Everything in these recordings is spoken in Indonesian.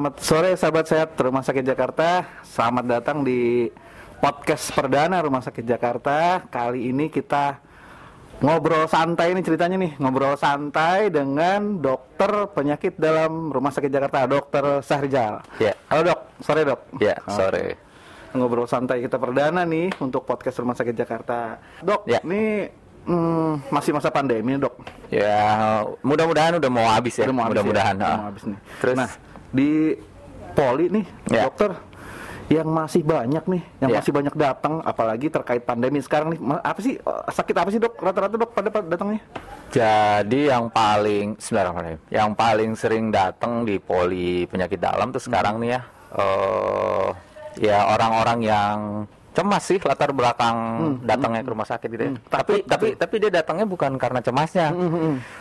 Selamat sore sahabat sehat Rumah Sakit Jakarta. Selamat datang di podcast perdana Rumah Sakit Jakarta. Kali ini kita ngobrol santai nih ceritanya nih, ngobrol santai dengan dokter penyakit dalam Rumah Sakit Jakarta, Dokter Sahrijal. Ya. Halo dok, sore dok. Ya, Oke. sore. Ngobrol santai kita perdana nih untuk podcast Rumah Sakit Jakarta. Dok, Ya. ini hmm, masih masa pandemi dok. Ya, mudah-mudahan udah mau habis ya. Udah mau habis mudah-mudahan. ya? Udah ah. mau habis nih. Terus Nah, di Poli nih, Ya. dokter yang masih banyak nih, yang Ya. masih banyak datang, apalagi terkait pandemi sekarang nih, apa sih eh, sakit apa sih dok? Rata-rata dok pada datangnya? jadi yang paling Bismillahirrahmanirrahim. Yang paling sering datang di poli penyakit dalam tuh sekarang nih ya. eh ya orang-orang yang cemas sih latar belakang datangnya ke rumah sakit gitu ya. Tapi tapi tapi dia datangnya bukan karena cemasnya.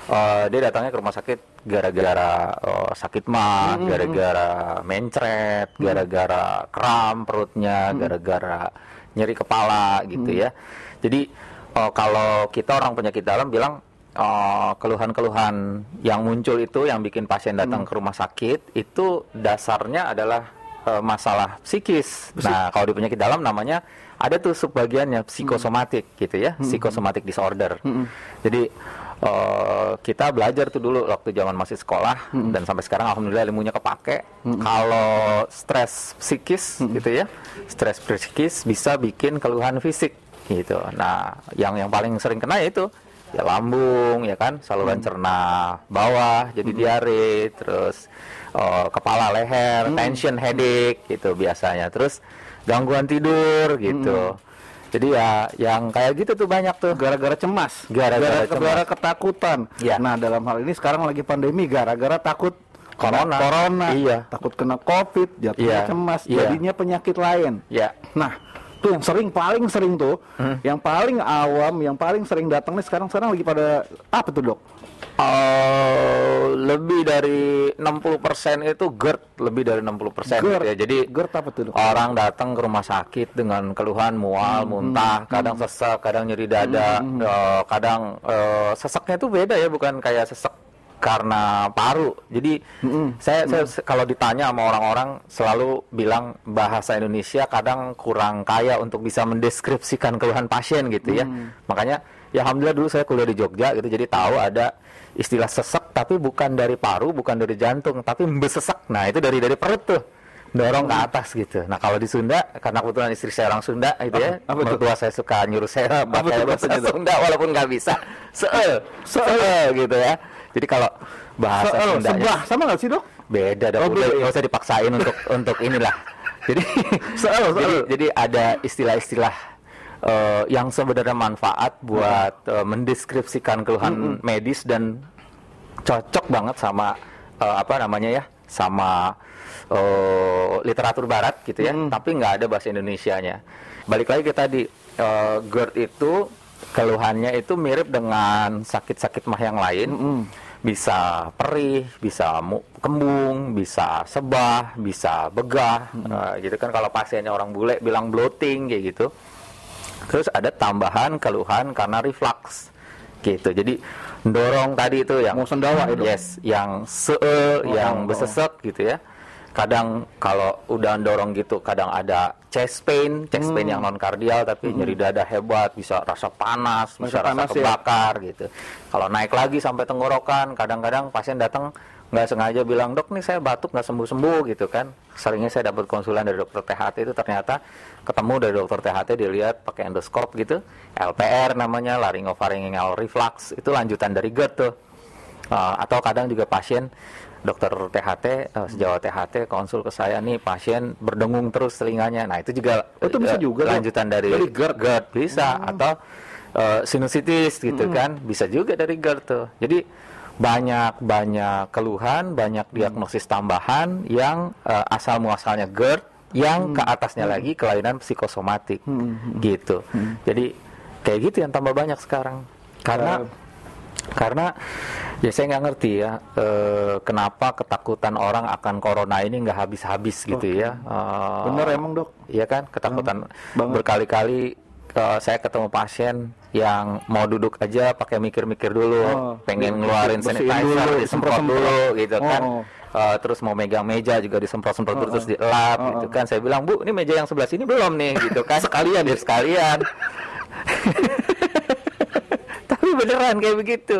Eh, dia datangnya ke rumah sakit gara-gara eh, sakit mah, gara-gara mencret, gara-gara kram perutnya, gara-gara nyeri kepala gitu ya. Jadi eh, kalau kita orang penyakit dalam bilang keluhan-keluhan yang muncul itu yang bikin pasien datang ke rumah sakit itu dasarnya adalah eh, masalah psikis. Nah, kalau di penyakit dalam namanya ada tuh subbagiannya psikosomatik gitu ya, psikosomatik disorder. Jadi eh, kita belajar tuh dulu waktu zaman masih sekolah dan sampai sekarang alhamdulillah ilmunya kepake. Kalau stres psikis gitu ya, stres psikis bisa bikin keluhan fisik gitu. Nah, yang yang paling sering kena ya itu ya lambung ya kan saluran cerna bawah jadi diare terus eh, kepala leher tension headache gitu biasanya terus gangguan tidur gitu jadi ya yang kayak gitu tuh banyak tuh Gara-gara cemas, Gara-gara ketakutan. Ya. Nah, dalam hal ini sekarang lagi pandemi, gara-gara takut Corona. corona, Iya. takut kena covid, jatuhnya Iya. cemas, Iya. jadinya penyakit lain. ya Nah, tuh yang sering paling sering tuh, Hmm. yang paling awam, yang paling sering datang nih sekarang sekarang lagi pada apa tuh dok? Eh, lebih dari 60% itu GERD. Lebih dari 60% gitu ya. Jadi GERD apa tuh orang datang ke rumah sakit dengan keluhan mual, Hmm, muntah, kadang sesak, kadang nyeri dada, eh, kadang eh, seseknya itu beda ya, bukan kayak sesek karena paru. Jadi saya, saya se- kalau ditanya sama orang-orang selalu bilang bahasa Indonesia kadang kurang kaya untuk bisa mendeskripsikan keluhan pasien gitu ya. Makanya ya alhamdulillah dulu saya kuliah di Jogja gitu, jadi tahu ada istilah sesek tapi bukan dari paru, bukan dari jantung, tapi besesek. Nah itu dari dari perut tuh dorong ke atas gitu. Nah kalau di Sunda, karena kebetulan istri saya orang Sunda gitu ya, apa mertua saya suka nyuruh saya pakai bahasa tuh? Sunda walaupun nggak bisa, seel, seel gitu ya. Jadi kalau bahasa Seel, Sundanya sebelah sama nggak sih dok? beda, dah, Oh, udah beda. nggak usah dipaksain untuk untuk inilah. Jadi Seel, jadi, seel. jadi ada istilah-istilah eh, yang sebenarnya manfaat buat eh, mendeskripsikan keluhan medis dan cocok banget sama eh, apa namanya ya sama eh, literatur barat gitu ya tapi nggak ada bahasa Indonesianya. Balik lagi ke tadi eh, GERD itu keluhannya itu mirip dengan sakit-sakit mah yang lain. Bisa perih bisa kembung bisa sebah bisa begah eh, gitu kan. Kalau pasiennya orang bule bilang bloating kayak gitu Terus ada tambahan keluhan karena reflux gitu. Jadi dorong tadi itu yang Mau sendawa ya, Dok? Yes, yang seel, oh, yang besesek gitu ya. Kadang kalau udah dorong gitu, kadang ada chest pain, chest pain Hmm. yang non kardial tapi nyeri dada hebat, bisa rasa panas, bisa Rasa rasa panas ya? kebakar gitu. Kalau naik lagi sampai tenggorokan, kadang-kadang pasien datang nggak sengaja bilang dok nih saya batuk nggak sembuh sembuh gitu kan. Seringnya saya dapat konsulan dari dokter THT itu ternyata ketemu dari dokter THT dilihat pakai endoskop gitu LPR namanya laryngopharyngeal reflux itu lanjutan dari GERD tuh. Uh, atau kadang juga pasien dokter THT uh, sejawat THT konsul ke saya nih pasien berdengung terus telinganya. Nah itu juga Oh, itu bisa uh, juga, Dok? lanjutan dari, Dari GERD? bisa. Atau uh, sinusitis gitu kan bisa juga dari GERD tuh. Jadi banyak banyak keluhan banyak diagnosis tambahan yang uh, asal muasalnya GERD yang ke atasnya lagi kelainan psikosomatik. Gitu. Jadi kayak gitu yang tambah banyak sekarang. Karena karena ya saya nggak ngerti ya eh, kenapa ketakutan orang akan corona ini nggak habis-habis gitu ya. Eh, Bener emang dok. Iya kan? Ketakutan banget. berkali-kali eh, saya ketemu pasien yang mau duduk aja pakai mikir-mikir dulu, Oh, pengen iya, ngeluarin sanitizer, dulu, disemprot dulu gitu kan. Oh. Eh, terus mau megang meja juga disemprot-semprot Oh, terus oh. dielap Oh, gitu oh. kan. Saya bilang, "Bu, ini meja yang sebelah sini belum nih?" gitu kan. sekalian ya sekalian. Tapi beneran kayak begitu.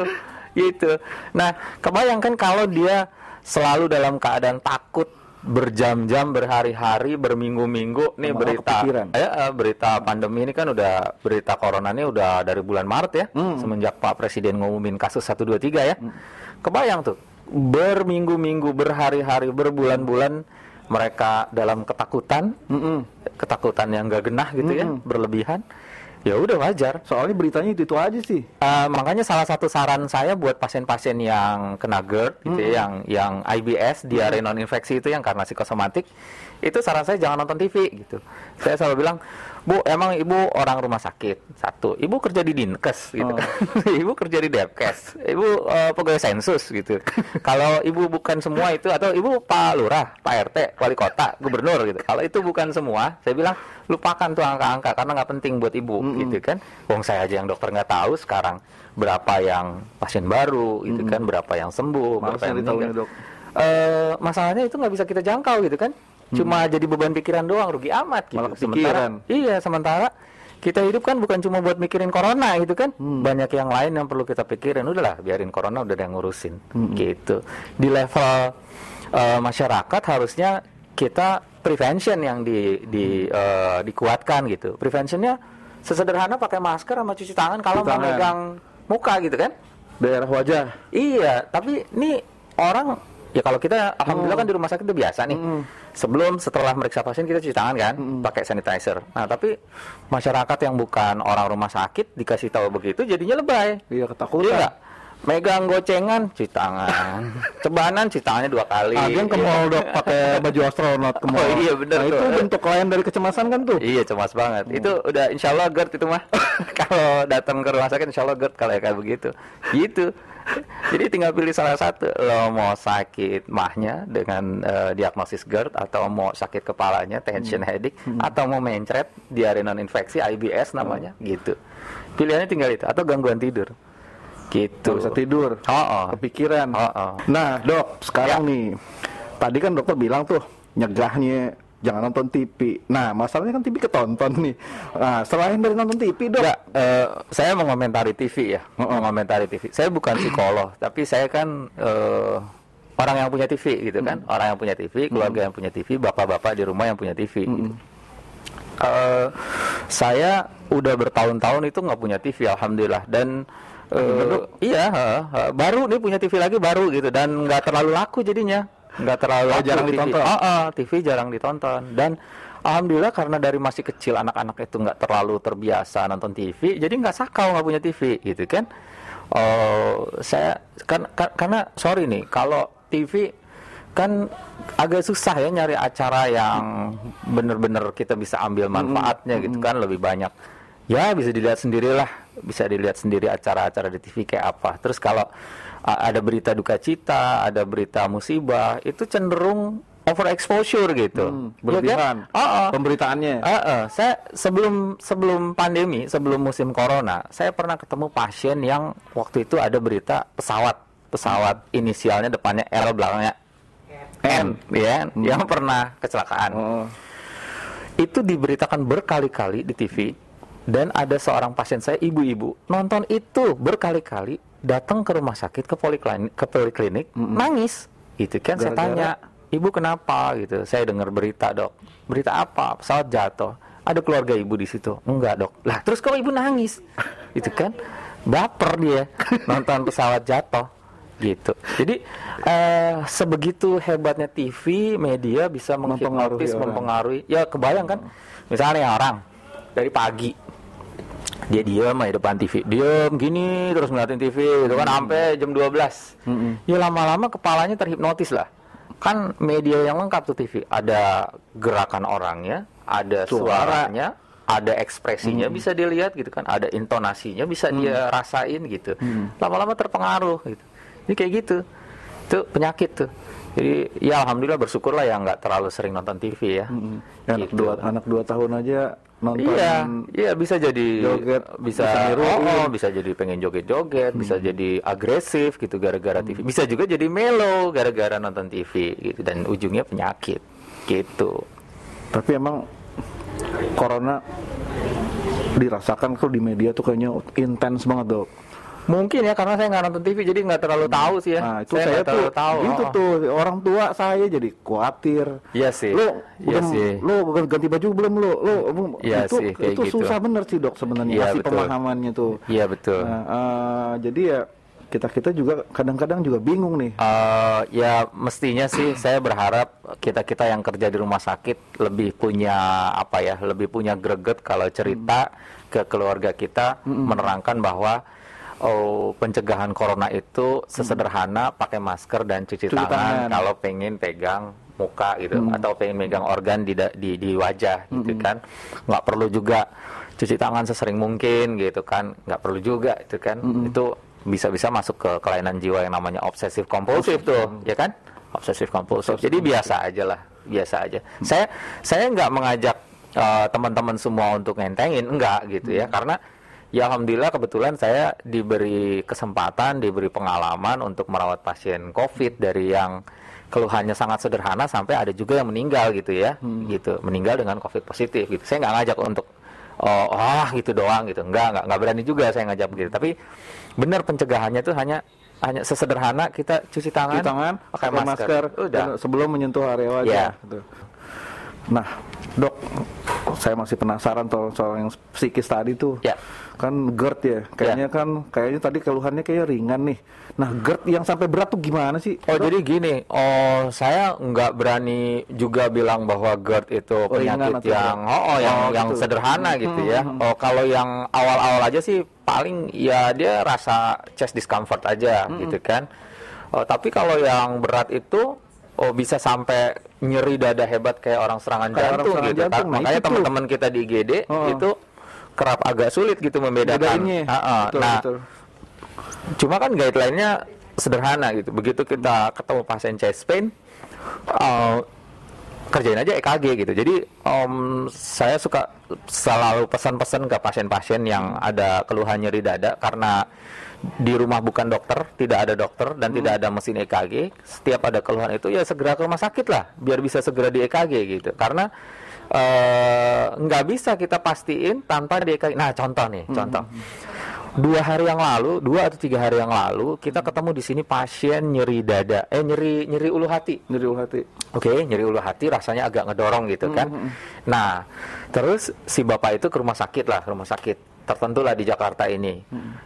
Gitu. Nah, kebayangkan kalau dia selalu dalam keadaan takut berjam-jam, berhari-hari, berminggu-minggu nih Malah berita ya eh, berita pandemi ini kan udah berita corona ini udah dari bulan Maret ya Hmm. semenjak Pak Presiden ngumumin kasus 1 2 3 ya. Kebayang tuh berminggu-minggu, berhari-hari, berbulan-bulan mereka dalam ketakutan, Mm-mm. ketakutan yang gak genah gitu ya, Mm-mm. berlebihan. Ya udah wajar. Soalnya beritanya itu itu aja sih. Eh, makanya salah satu saran saya buat pasien-pasien yang kena GERD gitu ya, yang yang IBS, diare non infeksi itu yang karena psikosomatik, itu saran saya jangan nonton TV gitu. Saya selalu bilang, "Bu, emang Ibu orang rumah sakit." Satu, Ibu kerja di Dinkes gitu Oh. kan. ibu kerja di Depkes. Ibu eh, pegawai sensus gitu. Kalau Ibu bukan semua itu atau Ibu Pak Lurah, Pak RT, wali kota, gubernur gitu. Kalau itu bukan semua, saya bilang lupakan tuh angka-angka karena nggak penting buat Ibu gitu kan. Wong saya aja yang dokter nggak tahu sekarang berapa yang pasien baru gitu kan, berapa yang sembuh, Males berapa yang meninggal. Dok. Eh, masalahnya itu nggak bisa kita jangkau gitu kan. Cuma jadi beban pikiran doang, rugi amat gitu. Malah Sementara, iya, sementara kita hidup kan bukan cuma buat mikirin corona gitu kan. Hmm. Banyak yang lain yang perlu kita pikirin. Udahlah, biarin corona udah ada yang ngurusin Hmm. gitu. Di level eh, masyarakat harusnya kita prevention yang di, di eh, dikuatkan gitu. Preventionnya sesederhana pakai masker sama cuci tangan kalau Cuci mau tangan. megang muka gitu kan. Daerah wajah. Iya, tapi ini orang ya kalau kita alhamdulillah Oh. kan di rumah sakit udah biasa nih. Mm. Sebelum setelah meriksa pasien kita cuci tangan kan, Mm-mm. pakai sanitizer. Nah, tapi masyarakat yang bukan orang rumah sakit dikasih tahu begitu jadinya lebay. Iya Iya ketakutan. nggak? Megang gocengan cuci tangan. Cebanan cuci tangannya dua kali. Yang ke Iya. mall dok pakai baju astronot ke mall. Oh, iya, bener Nah, itu bentuk lain dari kecemasan kan tuh. Iya cemas banget. Hmm. Itu udah insya Allah GERD itu mah. kalau datang ke rumah sakit insya Allah GERD kalau ya kayak begitu. Gitu. Jadi tinggal pilih salah satu. Lo mau sakit mahnya dengan eh, diagnosis GERD atau mau sakit kepalanya, tension Hmm. headache, atau mau mencret, diare non infeksi, IBS namanya, Hmm. gitu. Pilihannya tinggal itu atau gangguan tidur. Gitu. Bisa tidur. Oh, oh. Kepikiran. Oh, oh. Nah dok, sekarang Ya. nih. Tadi kan dokter bilang tuh nyegahnya jangan nonton TV. Nah masalahnya kan TV ketonton nih. Nah selain dari nonton TV dok. Enggak, eh, saya mengomentari TV ya, oh. mengomentari TV. Saya bukan psikolog, tapi saya kan eh, orang yang punya TV gitu kan, orang yang punya TV, keluarga yang punya TV, bapak-bapak di rumah yang punya TV. gitu. Eh, saya udah bertahun-tahun itu nggak punya TV, alhamdulillah. Dan eh, iya, eh, eh, baru nih punya TV lagi baru gitu, dan nggak terlalu laku jadinya, nggak terlalu Oh, jarang TV. ditonton? Ah, ah, TV jarang ditonton. Dan alhamdulillah karena dari masih kecil anak-anak itu nggak terlalu terbiasa nonton TV jadi nggak sakau nggak punya TV gitu kan? Oh saya kan, kan- karena sorry nih kalau TV kan agak susah ya nyari acara yang bener-bener kita bisa ambil manfaatnya gitu kan lebih banyak. Ya bisa dilihat sendirilah bisa dilihat sendiri acara-acara di TV kayak apa. Terus kalau ada berita duka cita ada berita musibah itu cenderung overexposure gitu Hmm, Ya kan? berlebihan. Ah, ah. Pemberitaannya. Ah, ah. saya sebelum sebelum pandemi, sebelum musim corona, saya pernah ketemu pasien yang waktu itu ada berita pesawat, pesawat inisialnya depannya L belakangnya N, ya, yang pernah kecelakaan. Oh. Itu diberitakan berkali-kali di TV dan ada seorang pasien saya ibu-ibu nonton itu berkali-kali datang ke rumah sakit ke poliklinik ke poliklinik nangis. Itu kan saya Gara-gara? tanya ibu kenapa? Gitu. Saya dengar berita dok. Berita apa? Pesawat jatuh. Ada keluarga ibu di situ? Enggak dok. Lah terus kalau ibu nangis? Itu kan? Baper dia. Nonton pesawat jatuh. Gitu. Jadi eh, sebegitu hebatnya TV media bisa Mempengaruhi menghipnotis mempengaruhi. Ya kebayang kan? Misalnya ya orang dari pagi dia diam aja depan TV diam gini terus ngeliatin TV gitu kan sampai jam 12 Mm-mm. ya lama-lama kepalanya terhipnotis lah. Kan media yang lengkap tuh TV ada gerakan orangnya ada Suara. suaranya ada ekspresinya bisa dilihat gitu kan ada intonasinya bisa dia rasain gitu. Lama-lama terpengaruh gitu. Ini kayak gitu. Itu penyakit tuh. Jadi ya alhamdulillah bersyukurlah ya nggak terlalu sering nonton TV ya. Mm. Anak Gitu. dua anak dua tahun aja nonton Iya, iya bisa jadi joget, bisa bisa niruin. oh, oh, bisa jadi pengen joget-joget, bisa Hmm. jadi agresif gitu gara-gara TV. Bisa juga jadi melo gara-gara nonton TV gitu dan ujungnya penyakit gitu. Tapi emang corona dirasakan kalau di media tuh kayaknya intens banget dok. Mungkin ya karena saya nggak nonton TV jadi nggak terlalu tahu sih ya. Nah itu saya saya, tuh tahu. gitu Oh, tuh orang tua saya jadi khawatir. Iya sih. Lu Iya udah sih. lu ganti baju belum lu? Lu Iya itu sih, itu gitu. susah bener sih dok sebenarnya ngasih betul. pemahamannya tuh. Iya betul. Nah, eh, jadi ya kita kita juga kadang-kadang juga bingung nih. Eh, ya mestinya sih saya berharap kita kita yang kerja di rumah sakit lebih punya apa ya lebih punya greget kalau cerita ke keluarga kita menerangkan bahwa oh pencegahan corona itu sesederhana pakai masker dan cuci, Cuci tangan, tangan. kalau pengen pegang muka gitu atau pengen megang organ di di, di wajah gitu kan. Nggak perlu juga cuci tangan sesering mungkin gitu kan. Nggak perlu juga itu kan. Itu bisa-bisa masuk ke kelainan jiwa yang namanya obsesif kompulsif tuh ya kan? Obsesif kompulsif jadi biasa aja lah biasa aja. Saya saya nggak mengajak eh, teman-teman semua untuk ngentengin enggak gitu ya. Karena ya alhamdulillah kebetulan saya diberi kesempatan diberi pengalaman untuk merawat pasien covid dari yang keluhannya sangat sederhana sampai ada juga yang meninggal gitu ya gitu meninggal dengan covid positif gitu saya nggak ngajak untuk oh ah gitu doang gitu enggak enggak enggak berani juga saya ngajak begitu tapi benar pencegahannya tuh hanya hanya sesederhana kita cuci tangan, Cuci tangan, pakai masker, udah dan sebelum menyentuh area wajah. Iya. gitu. Nah, dok, saya masih penasaran soal, soal yang psikis tadi tuh. Ya. Kan GERD ya, kayaknya kan, kayaknya tadi keluhannya kayak ringan nih. Nah, GERD yang sampai berat tuh gimana sih? Oh jadi gini, oh saya nggak berani juga bilang bahwa GERD itu penyakit atau yang oh, oh yang Oh, yang gitu. sederhana gitu ya. Oh kalau yang awal-awal aja sih paling ya dia rasa chest discomfort aja gitu kan. Oh tapi kalau yang berat itu oh bisa sampai nyeri dada hebat kayak orang serangan Kayak orang jantung serangan gitu. jantung. Nah, Makanya teman-teman kita di IGD Oh. itu kerap agak sulit gitu membedakan. Ah, ah. Betul, nah, betul. Cuma kan guideline-nya sederhana gitu. Begitu kita ketemu pasien chest pain, uh, kerjain aja EKG gitu. Jadi um, saya suka selalu pesan-pesan ke pasien-pasien yang ada keluhan nyeri dada karena di rumah bukan dokter, tidak ada dokter dan tidak ada mesin EKG. Setiap ada keluhan itu ya segera ke rumah sakit lah, biar bisa segera di EKG gitu. Karena eh, nggak bisa kita pastiin tanpa di EKG. Nah contoh nih, contoh dua hari yang lalu, dua atau tiga hari yang lalu kita ketemu di sini pasien nyeri dada, eh nyeri nyeri ulu hati. Nyeri ulu hati. Oke, nyeri ulu hati rasanya agak ngedorong gitu kan. Nah, terus si bapak itu ke rumah sakit lah, ke rumah sakit tertentu lah di Jakarta ini.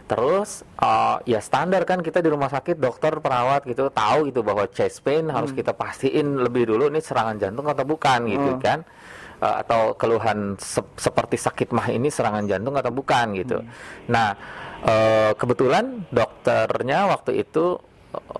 Terus eh, ya standar kan kita di rumah sakit dokter perawat gitu tahu gitu bahwa chest pain harus kita pastiin lebih dulu ini serangan jantung atau bukan gitu kan. Eh, atau keluhan sep- seperti sakit mah ini serangan jantung atau bukan gitu. Nah, eh, kebetulan dokternya waktu itu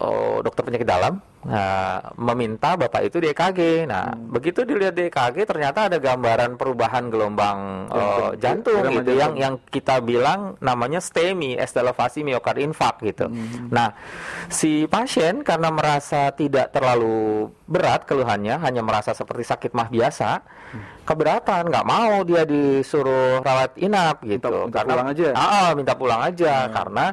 oh, dokter penyakit dalam nah, meminta bapak itu di EKG. Nah, begitu dilihat di EKG ternyata ada gambaran perubahan gelombang eh, jantung Irama gitu yang yang kita bilang namanya STEMI, estelevasi miokard infarct gitu. Nah, si pasien karena merasa tidak terlalu berat keluhannya, hanya merasa seperti sakit mah biasa, keberatan, nggak mau dia disuruh rawat inap gitu. minta pulang aja? Ah, ah, minta pulang aja karena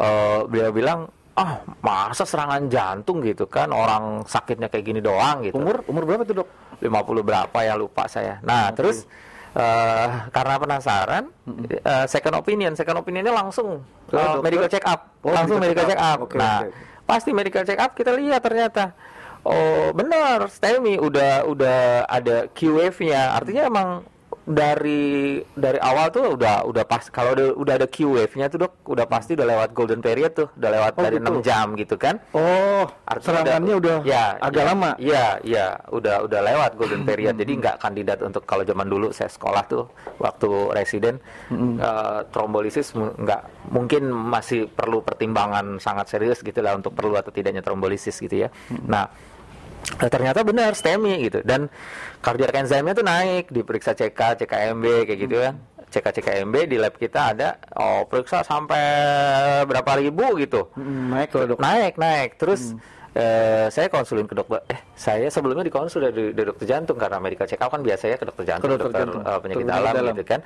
eh, beliau bilang ah masa serangan jantung gitu kan? Orang sakitnya kayak gini doang gitu. Umur? Umur berapa tuh dok? 50 berapa ya? Lupa saya. Nah terus eh, karena penasaran eh, second opinion. Second opinionnya langsung Ke eh, dokter? medical check up Oh, langsung medical check check up. up Oke, nah oke. pasti medical check up kita lihat ternyata. Oh benar. STEMI udah udah ada Q wave-nya. Artinya emang dari dari awal tuh udah udah pas kalau udah, udah ada Q wave-nya tuh dok udah pasti udah lewat golden period tuh udah lewat Oh, dari. 6 jam gitu kan Oh, Artinya serangannya udah ya, agak ya, lama. Iya, iya, udah udah lewat golden period. Jadi nggak kandidat untuk kalau zaman dulu saya sekolah tuh waktu residen eh, trombolisis nggak mungkin masih perlu pertimbangan sangat serius gitu lah untuk perlu atau tidaknya trombolisis gitu ya. Nah, eh, ternyata benar STEMI gitu dan cardiac enzyme-nya tuh naik diperiksa CK, CKMB kayak gitu ya. CK CKMB di lab kita ada oh periksa sampai berapa ribu gitu Mm, naik kalau dok. naik naik terus eh, saya konsulin ke dokter eh saya sebelumnya dikonsul dari, dari dokter jantung karena medical check up kan biasanya ke dokter jantung, Ke dokter jantung. eh, penyakit Dokter dalam, dalam. gitu kan.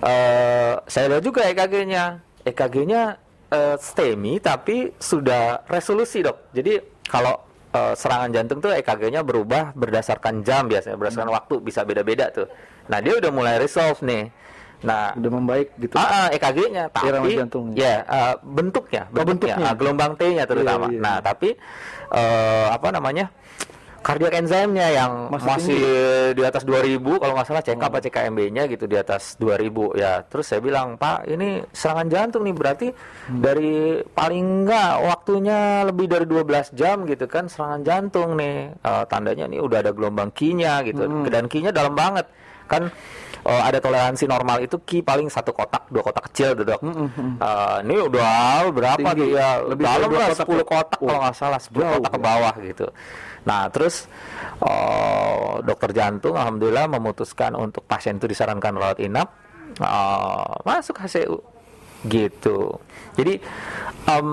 Eh, saya lihat juga EKG-nya. EKG-nya eh, STEMI tapi sudah resolusi, Dok. Jadi kalau eh, serangan jantung tuh EKG-nya berubah berdasarkan jam biasanya, berdasarkan waktu bisa beda-beda tuh. Nah, dia udah mulai resolve nih. Nah, Udah membaik gitu. Ah, ah, EKG-nya, tapi Irama jantungnya. ya eh, bentuknya, Oh, bentuknya, bentuknya. ah, gelombang T-nya terutama. Iya, iya. Nah, tapi eh, apa namanya? Kardiak enzimnya yang Masih masih, di atas 2000 kalau nggak salah cek apa CKMB-nya gitu di atas 2000 ya. Terus saya bilang, "Pak, ini serangan jantung nih berarti Hmm. dari paling nggak waktunya lebih dari 12 jam gitu kan serangan jantung nih. Eh, tandanya nih udah ada gelombang Q-nya gitu. Hmm. Dan Q-nya dalam banget. Kan eh, ada toleransi normal itu Q paling satu kotak, dua kotak kecil tuh, Dok. Eh, ini udah berapa Hmm, Tinggi. tuh ya? Lebih dari dalam lah kotak 10 ya? kotak kalau Wah, nggak salah 10 jauh kotak ke bawah gitu. Nah terus eh, dokter jantung alhamdulillah memutuskan untuk pasien itu disarankan rawat inap eh, masuk HCU gitu. Jadi em,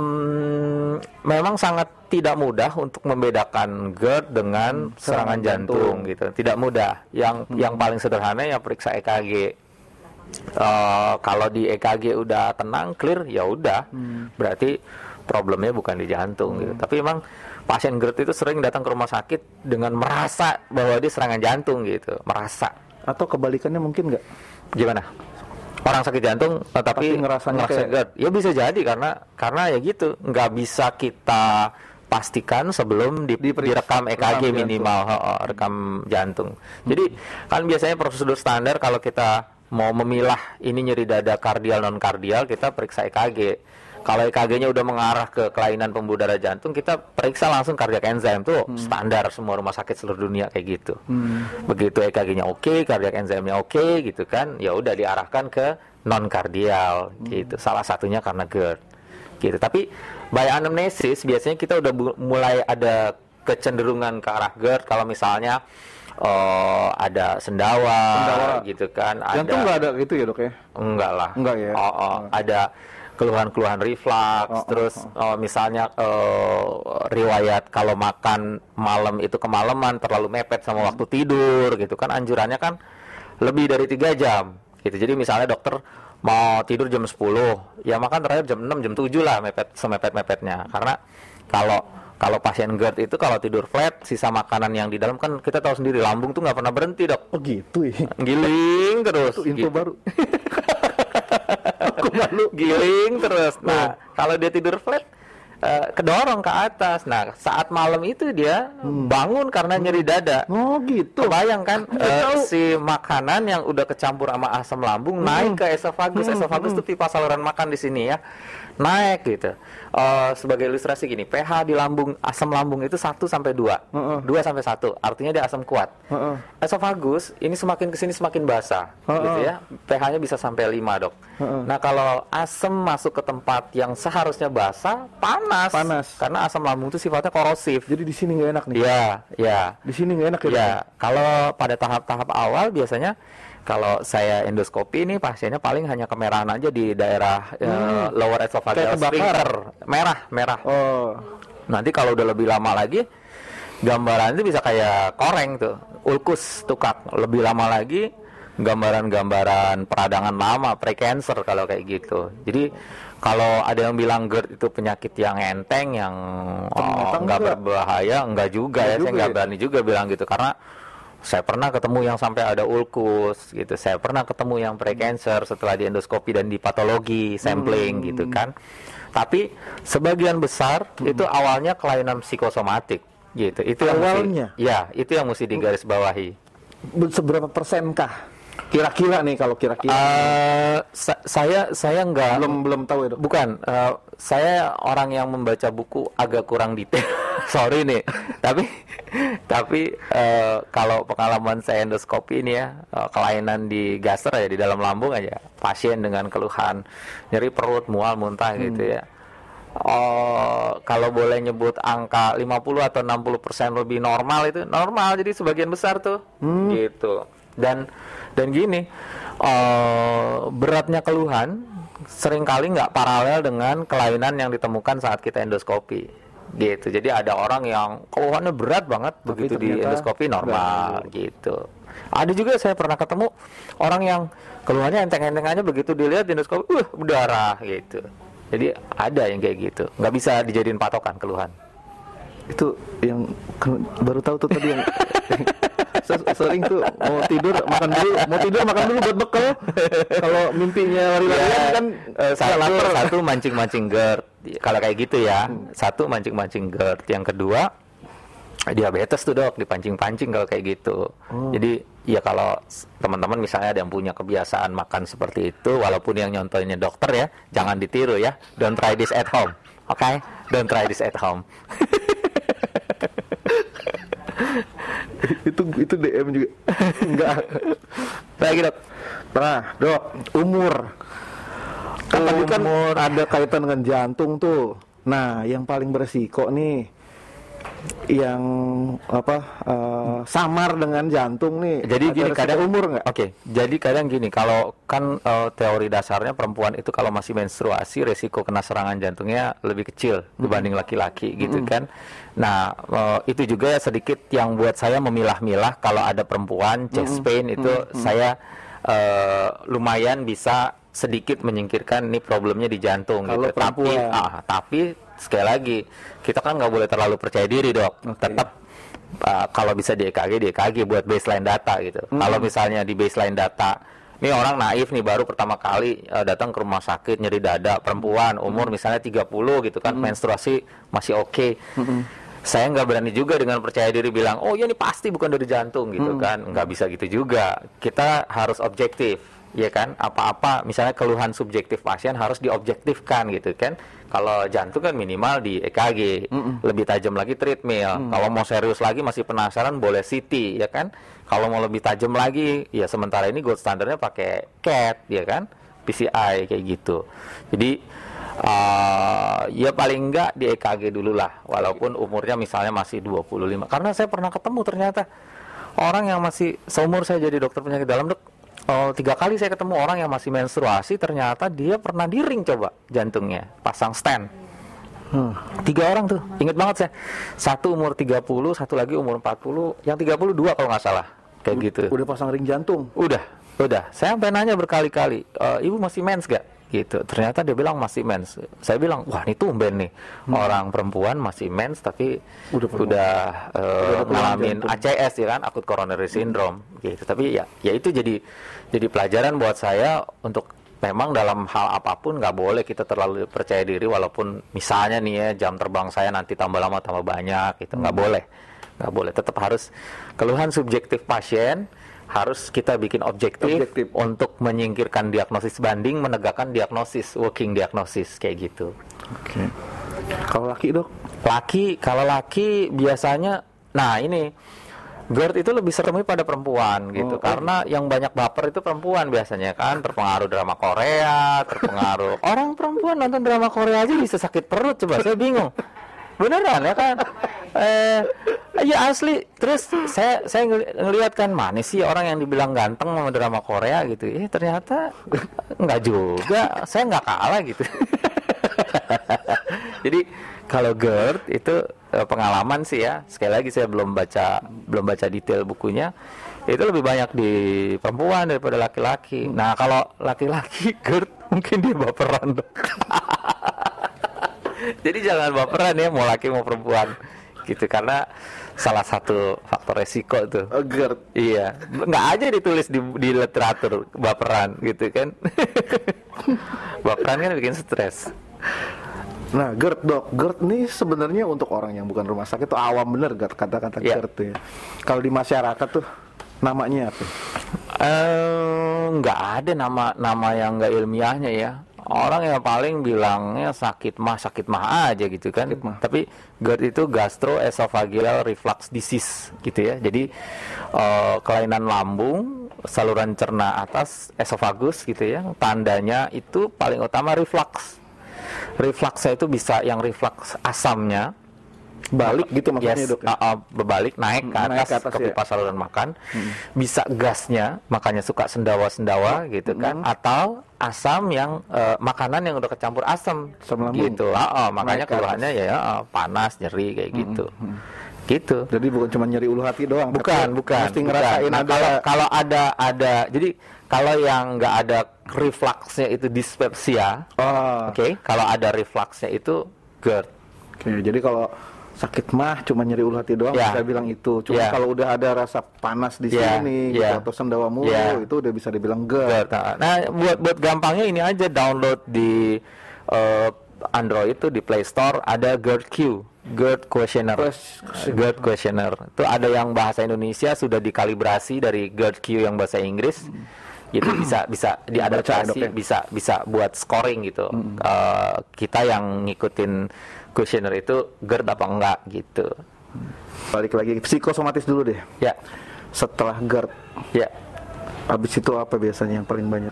memang sangat tidak mudah untuk membedakan GERD dengan serangan serangan jantung, gitu. Tidak mudah. Yang yang paling sederhana ya periksa EKG. Eh, kalau di EKG udah tenang, clear, ya udah. Berarti problemnya bukan di jantung gitu. Tapi memang pasien GERD itu sering datang ke rumah sakit dengan merasa bahwa dia serangan jantung gitu, merasa. Atau kebalikannya mungkin nggak? Gimana? Orang sakit jantung eh, tapi, Tapi ngerasanya ngerasa kayak- GERD. Ya bisa jadi karena karena ya gitu, nggak bisa kita pastikan sebelum di, direkam EKG rekam jantung. minimal, he- he, rekam jantung. Jadi kan biasanya prosedur standar kalau kita mau memilah ini nyeri dada kardial non kardial, kita periksa EKG. Kalau EKG-nya udah mengarah ke kelainan pembuluh darah jantung, kita periksa langsung kardiak enzim tuh standar semua rumah sakit seluruh dunia kayak gitu. Begitu EKG-nya oke, kardiak enzimnya oke gitu kan, ya udah diarahkan ke non kardial gitu. Salah satunya karena GERD gitu. Tapi by anamnesis biasanya kita udah mulai ada kecenderungan ke arah GERD kalau misalnya eh, ada sendawa, Sendawa. gitu kan, Jantung ada nggak ada gitu ya dok ya? Enggak lah. Enggak ya? Oh, oh. Ada keluhan-keluhan reflux, Oh, oh, terus oh, misalnya eh, riwayat kalau makan malam itu kemalaman terlalu mepet sama waktu tidur gitu kan anjurannya kan lebih dari tiga jam gitu. Jadi misalnya dokter mau tidur jam 10, ya makan terakhir jam 6, jam 7 lah mepet semepet-mepetnya. Karena kalau kalau pasien GERD itu kalau tidur flat, sisa makanan yang di dalam kan kita tahu sendiri lambung tuh nggak pernah berhenti dok, Oh gitu ya? giling terus. Itu info gitu. baru. Aku malu. giling terus. Nah, kalau dia tidur flat eh, kedorong ke atas. Nah, saat malam itu dia bangun karena nyeri dada. Oh gitu. Kebayang kan Aku nggak eh, si makanan yang udah kecampur sama asam lambung naik ke esofagus. Esofagus itu pipa saluran makan di sini ya. Naik gitu. Eh, sebagai ilustrasi gini, pH di lambung asam lambung itu 1 sampai 2. Heeh. 2 sampai 1. Artinya dia asam kuat. Heeh. Esofagus ini semakin ke sini semakin basah, Heeh. gitu ya. pH-nya bisa sampai 5 dok. Heeh. Nah kalau asam masuk ke tempat yang seharusnya basah, panas. Panas. Karena asam lambung itu sifatnya korosif. Jadi di sini nggak enak nih. Iya, iya. Di sini nggak enak ya? Dok? Ya, kalau pada tahap-tahap awal biasanya kalau saya endoskopi ini pasiennya paling hanya kemerahan aja di daerah eh, lower Hmm. Kayak esophageal kebakar. sphincter. Merah, merah. Oh. Nanti kalau udah lebih lama lagi gambaran itu bisa kayak koreng tuh, ulkus tukak. Lebih lama lagi gambaran-gambaran peradangan lama, precancer kalau kayak gitu. Jadi kalau ada yang bilang GERD itu penyakit yang enteng, yang oh, nggak enggak. berbahaya, enggak juga Enggak ya. Saya juga nggak ya? berani juga bilang gitu karena saya pernah ketemu yang sampai ada ulkus gitu. Saya pernah ketemu yang precancer setelah di endoskopi dan di patologi sampling Hmm. gitu kan. Tapi sebagian besar itu awalnya kelainan psikosomatik gitu. Itu yang Awalnya? mesti, ya, itu yang mesti digarisbawahi. Be- Seberapa persenkah? Kira-kira nih kalau kira-kira. Eh, sa- saya saya nggak belum belum tahu dok. Bukan, eh, saya orang yang membaca buku agak kurang detail. Sorry nih, tapi tapi eh, kalau pengalaman saya endoskopi ini ya eh, kelainan di gaster ya di dalam lambung aja pasien dengan keluhan nyeri perut, mual, muntah gitu ya. Oh, kalau boleh nyebut angka 50 atau 60 persen lebih normal itu normal jadi sebagian besar tuh gitu dan dan gini eh, beratnya keluhan sering kali nggak paralel dengan kelainan yang ditemukan saat kita endoskopi gitu. Jadi ada orang yang keluhannya berat banget Tapi begitu di endoskopi normal gitu. Ada juga saya pernah ketemu orang yang keluhannya enteng-enteng aja begitu dilihat di endoskopi, uh berdarah gitu. Jadi ada yang kayak gitu, nggak bisa dijadiin patokan keluhan. Itu yang baru tahu tuh tadi yang sering tuh mau tidur makan dulu, mau tidur makan dulu buat bekal. Kalau mimpinya lari-larian Ya, kan eh, satu, lapar. satu mancing-mancing GERD. Kalau kayak gitu ya, satu mancing-mancing GERD. Yang kedua diabetes tuh dok, dipancing-pancing kalau kayak gitu. Jadi ya kalau teman-teman misalnya ada yang punya kebiasaan makan seperti itu, walaupun yang nyontoinnya dokter ya, jangan ditiru ya. Don't try this at home, oke? Don't try this at home. itu itu DM juga. Enggak. Lagi dok. Nah, Dok, umur. Kan tadi kan ada kaitan dengan jantung tuh. Nah, yang paling beresiko nih yang apa eh, samar dengan jantung nih. Jadi gini kadang umur nggak? Oke, jadi kadang gini kalau kan eh, teori dasarnya perempuan itu kalau masih menstruasi resiko kena serangan jantungnya lebih kecil dibanding laki-laki gitu kan. Nah, eh, itu juga sedikit yang buat saya memilah-milah kalau ada perempuan chest pain itu saya eh, lumayan bisa sedikit menyingkirkan nih problemnya di jantung Kalau gitu. Tapi ah, tapi sekali lagi kita kan nggak boleh terlalu percaya diri dok. Tetap uh, kalau bisa di EKG di EKG buat baseline data gitu. Kalau misalnya di baseline data ini orang naif nih baru pertama kali uh, datang ke rumah sakit nyeri dada perempuan umur misalnya 30 gitu kan menstruasi masih oke. Saya nggak berani juga dengan percaya diri bilang oh ya ini pasti bukan dari jantung gitu kan nggak bisa gitu juga. Kita harus objektif ya kan? Apa-apa misalnya keluhan subjektif pasien harus diobjektifkan gitu kan? Kalau jantung kan minimal di EKG lebih tajam lagi treadmill. Kalau mau serius lagi masih penasaran boleh CT ya kan? Kalau mau lebih tajam lagi ya sementara ini gold standarnya pakai CAT ya kan? PCI kayak gitu. Jadi eh, ya paling enggak di EKG dulu lah walaupun umurnya misalnya masih 25 karena saya pernah ketemu ternyata orang yang masih seumur saya jadi dokter penyakit dalam dok oh, tiga kali saya ketemu orang yang masih menstruasi ternyata dia pernah di ring coba jantungnya pasang stand. Tiga orang tuh inget banget saya. Satu umur 30 satu lagi umur 40 yang 32 kalau nggak salah kayak gitu. Udah pasang ring jantung. udah udah. Saya sampai nanya berkali-kali "E, ibu masih mens gak gitu. Ternyata dia bilang masih mens. Saya bilang wah ini tumben nih. Orang perempuan masih mens tapi Udah udah, ada keluhan ngalamin. ACS ya kan? Akut coronary syndrome gitu. Tapi ya ya itu jadi jadi pelajaran buat saya untuk memang dalam hal apa pun nggak boleh kita terlalu percaya diri walaupun misalnya nih ya jam terbang saya nanti tambah lama tambah banyak itu nggak boleh. Nggak boleh. Tetap harus keluhan subjektif pasien harus kita bikin objektif, Objektif. untuk menyingkirkan diagnosis banding menegakkan diagnosis working diagnosis kayak gitu Oke. Kalau laki, Dok? laki kalau laki biasanya nah ini GERD itu lebih serem pada perempuan gitu Oh, oh. karena yang banyak baper itu perempuan biasanya kan terpengaruh drama Korea terpengaruh orang perempuan nonton drama Korea aja bisa sakit perut coba saya bingung beneran ya kan eh ya asli terus saya saya ngeli- ngelihat kan mana sih orang yang dibilang ganteng sama drama Korea gitu eh ternyata nggak juga saya nggak kalah gitu jadi kalau GERD itu eh, pengalaman sih ya. Sekali lagi saya belum baca belum baca detail bukunya. Itu lebih banyak di perempuan daripada laki-laki. Nah, kalau laki-laki GERD mungkin dia baperan. Jadi jangan baperan ya mau laki mau perempuan. Gitu karena salah satu faktor resiko tuh. GERD. Iya, nggak aja ditulis di, di literatur baperan gitu kan. baperan kan bikin stres. Nah, GERD, Dok. GERD ini sebenarnya untuk orang yang bukan rumah sakit tuh awam bener GERD kata-kata Iya. GERD ya. Kalau di masyarakat tuh namanya apa? Eh, nggak ada nama nama yang nggak ilmiahnya ya. Orang yang paling bilangnya sakit mah sakit mah aja gitu kan. Sakit mah. Tapi GERD itu gastroesophageal reflux disease gitu ya. Jadi eh, kelainan lambung, saluran cerna atas esofagus gitu ya. Tandanya itu paling utama reflux. Refluxnya itu bisa yang reflux asamnya balik gitu maksudnya Yes, dok ya? uh, uh, berbalik naik ke Hmm, naik atas, ke atas, ke ya. pipa saluran makan, bisa gasnya, makanya suka sendawa-sendawa gitu kan, atau asam yang uh, makanan yang udah kecampur asam, Asam lambung. gitu. Uh, uh, makanya keluhannya ya uh, panas, nyeri kayak gitu, gitu. jadi bukan cuma nyeri ulu hati doang Bukan, bukan. mesti bukan. ngerasain Nah, ada kalau kalau ada ada, jadi kalau yang nggak ada refluxnya itu dispepsia, oh, oke. Kalau ada refluxnya itu GERD. Oke, jadi kalau sakit mah cuma nyeri ulu hati doang, Ya. bisa bilang itu. Cuma Ya. kalau udah ada rasa panas di Ya, sini, gitu, ya. atau sendawa mulu, Ya. itu udah bisa dibilang GERD. GERD. Nah, Nah, buat buat gampangnya ini aja download di eh, Android itu di Play Store ada GERD Questionnaire. Ques- GERD Questionnaire. Itu ada yang bahasa Indonesia sudah dikalibrasi dari GERD-Q yang bahasa Inggris. Gitu bisa bisa diadaptasi, bisa bisa buat scoring gitu. Eh, kita yang ngikutin questionnaire itu GERD apa enggak gitu. Balik lagi psikosomatis dulu deh. Ya. Setelah GERD, Ya. habis itu apa biasanya yang paling banyak?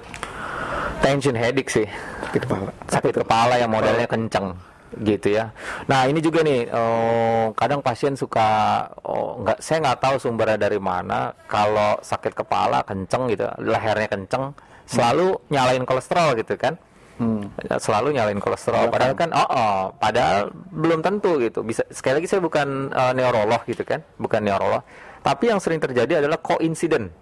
Tension headache sih. Sakit kepala. sakit kepala yang modelnya kenceng gitu ya. Nah ini juga nih eh, kadang pasien suka oh, nggak saya nggak tahu sumbernya dari mana kalau sakit kepala kenceng gitu lehernya kenceng selalu nyalain kolesterol gitu kan. Hmm. Selalu nyalain kolesterol. Padahal kan oh, oh padahal belum tentu gitu. Bisa sekali lagi saya bukan eh, neurolog gitu kan bukan neurolog. Tapi yang sering terjadi adalah koinsiden.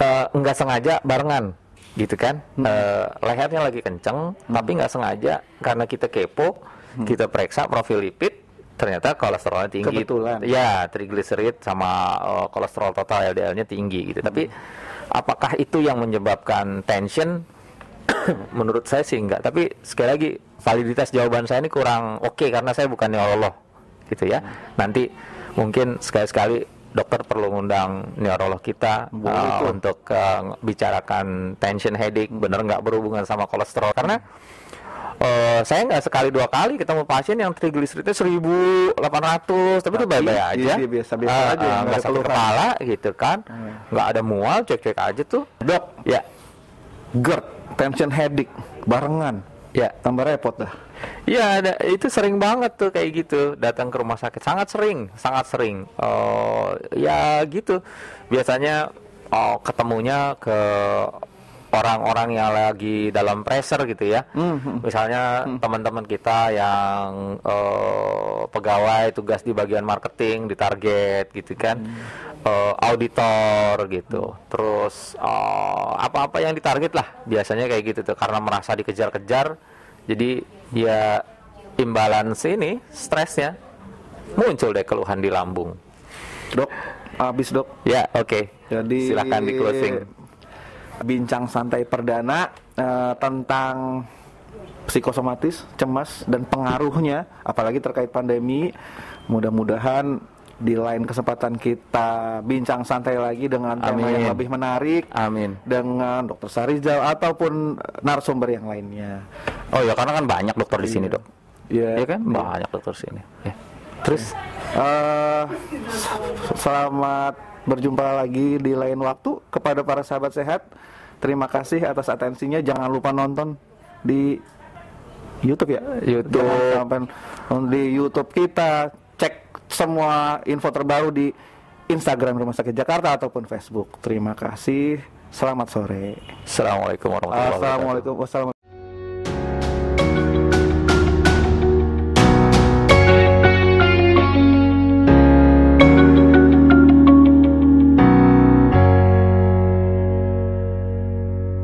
Eh, nggak sengaja barengan gitu kan. Eh, lehernya lagi kenceng tapi nggak sengaja karena kita kepo kita periksa profil lipid ternyata kolesterolnya tinggi. Kebetulan. ya trigliserid sama eh, kolesterol total LDL-nya tinggi gitu. Tapi apakah itu yang menyebabkan tension menurut saya sih enggak. Tapi sekali lagi validitas jawaban saya ini kurang oke karena saya bukan neurolog gitu ya. Nanti mungkin sekali-sekali dokter perlu ngundang neurolog kita Boleh uh, untuk uh, bicarakan tension headache bener nggak berhubungan sama kolesterol. Karena uh, saya nggak sekali dua kali ketemu pasien yang trigliseridnya 1800 tapi itu Tapi baik-baik aja. dia biasa-biasa Ah, aja, ah, nggak ada sakit kepala gitu kan. Nggak ada mual cek-cek aja tuh. Dok, ya. GERD, tension headache, barengan. ya Tambah repot dah. Iya, ada- itu sering banget tuh kayak gitu datang ke rumah sakit, sangat sering, sangat sering. Oh, ya gitu. Biasanya oh, ketemunya ke orang-orang yang lagi dalam pressure gitu ya. Misalnya teman-teman kita yang eh, pegawai tugas di bagian marketing, di target gitu kan. Eh, auditor gitu. Terus eh, apa-apa yang ditarget lah biasanya kayak gitu tuh karena merasa dikejar-kejar jadi ya imbalance ini stresnya muncul deh keluhan di lambung. Dok, habis dok. Ya, oke. Jadi Silakan di closing. Bincang santai perdana eh, tentang psikosomatis, cemas dan pengaruhnya, apalagi terkait pandemi. Mudah-mudahan di lain kesempatan kita bincang santai lagi dengan tema yang lebih menarik Amin. dengan Dokter Sarizal ataupun narasumber yang lainnya. Oh ya karena kan banyak dokter di sini, Dok. Ya, Iya kan? Banyak dokter di sini. Ya. Terus Eh, selamat berjumpa lagi di lain waktu kepada para sahabat sehat. Terima kasih atas atensinya. Jangan lupa nonton di YouTube ya. YouTube. Jangan sampai di YouTube kita. Cek semua info terbaru di Instagram Rumah Sakit Jakarta ataupun Facebook. Terima kasih. Selamat sore. Assalamualaikum warahmatullahi wabarakatuh. Assalamualaikum.